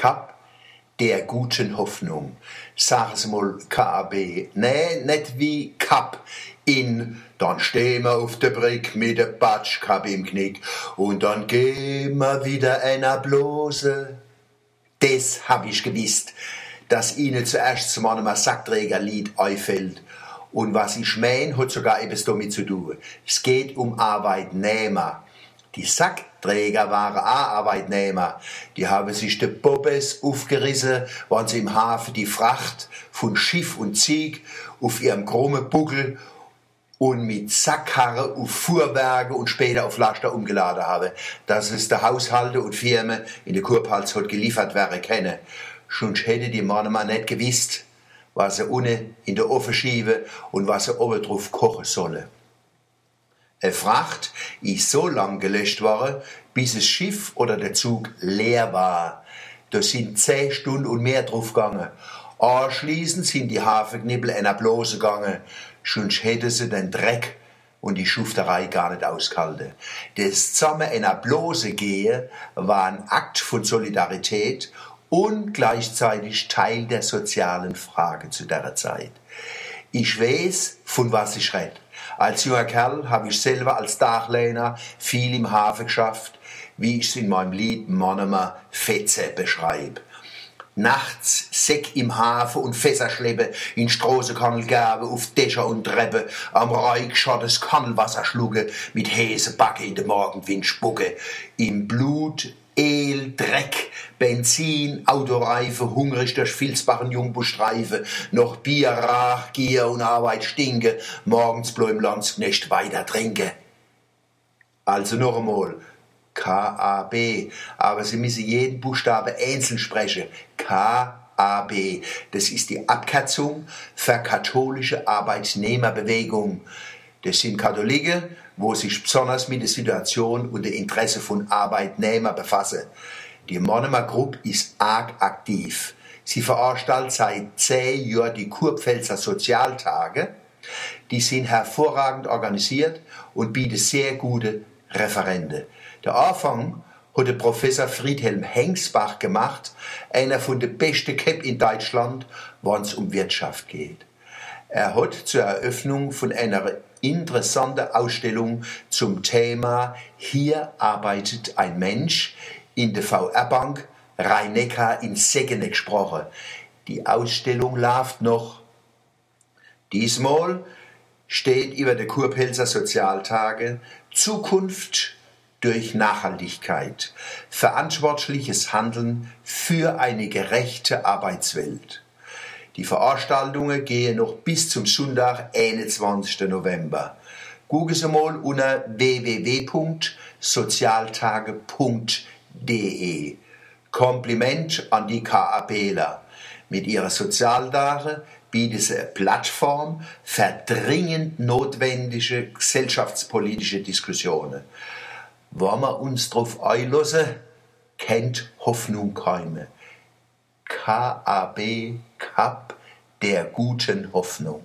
Kap der guten Hoffnung. Sag es mal KAB. Nee, nicht wie Kap in. Dann stehen wir auf der Brick mit der Batschkap im Knick und dann gehen wir wieder einer Blose. Das hab ich gewusst, dass Ihnen zuerst zum einem Sackträgerlied einfällt. Und was ich mein, hat sogar etwas damit zu tun. Es geht um Arbeitnehmer. Die Sackträger waren auch Arbeitnehmer. Die haben sich de Bobbes aufgerissen, waren sie im Hafen die Fracht von Schiff und Zieg auf ihrem krummen Buckel und mit Sackkarre auf Fuhrwerke und später auf Laster umgeladen habe, dass es der Haushalte und Firmen in der Kurpals hat geliefert werden können. Schon hätte die Mann mal nicht gewusst, was sie unten in der Ofen schieben und was sie oben drauf kochen sollen. Eine Fracht ist so lang gelöscht worden, bis das Schiff oder der Zug leer war. Da sind zehn Stunden und mehr drauf gegangen. Anschließend sind die Hafenknibbel einer Blose gegangen. Schon hätte sie den Dreck und die Schufterei gar nicht ausgehalten. Das zusammen einer Blose gehen war ein Akt von Solidarität und gleichzeitig Teil der sozialen Frage zu der Zeit. Ich weiß, von was ich rede. Als junger Kerl habe ich selber als Dachlehner viel im Hafen geschafft, wie ich es in meinem Lied Monomer Fetze beschreibe. Nachts Säck im Hafen und Fässer schleppe, in gabe, auf Dächer und Treppe, am Reich schottes Kannelwasser schluge, mit Häsebacke in den Morgenwind spucke, im Blut El, Dreck, Benzin, Autoreife, hungrig durch Filzbachen Jungbuschstreife, noch Bier, Rach, Gier und Arbeit stinke, morgens bloß im Landsknecht weiter trinke. Also noch einmal, K-A-B, aber Sie müssen jeden Buchstabe einzeln sprechen. K-A-B, das ist die Abkürzung für katholische Arbeitnehmerbewegung. Das sind Katholiken, wo sich besonders mit der Situation und dem Interesse von Arbeitnehmern befassen. Die Monomer Group ist arg aktiv. Sie veranstaltet seit zehn Jahren die Kurpfälzer Sozialtage. Die sind hervorragend organisiert und bieten sehr gute Referente. Der Anfang hat Professor Friedhelm Hengsbach gemacht, einer von den besten Cap in Deutschland, wenn es um Wirtschaft geht. Er hat zur Eröffnung von einer interessanten Ausstellung zum Thema Hier arbeitet ein Mensch in der VR-Bank Rhein-Neckar in Segene gesprochen. Die Ausstellung läuft noch. Diesmal steht über der Kurpelzer Sozialtage Zukunft durch Nachhaltigkeit, verantwortliches Handeln für eine gerechte Arbeitswelt. Die Veranstaltungen gehen noch bis zum Sonntag, 21. November. Google Sie mal unter www.sozialtage.de. Kompliment an die KABler. Mit ihrer Sozialtage bieten sie eine Plattform für dringend notwendige gesellschaftspolitische Diskussionen. Wollen wir uns darauf einlassen, kennt Hoffnung keine. KAB Cup der guten Hoffnung.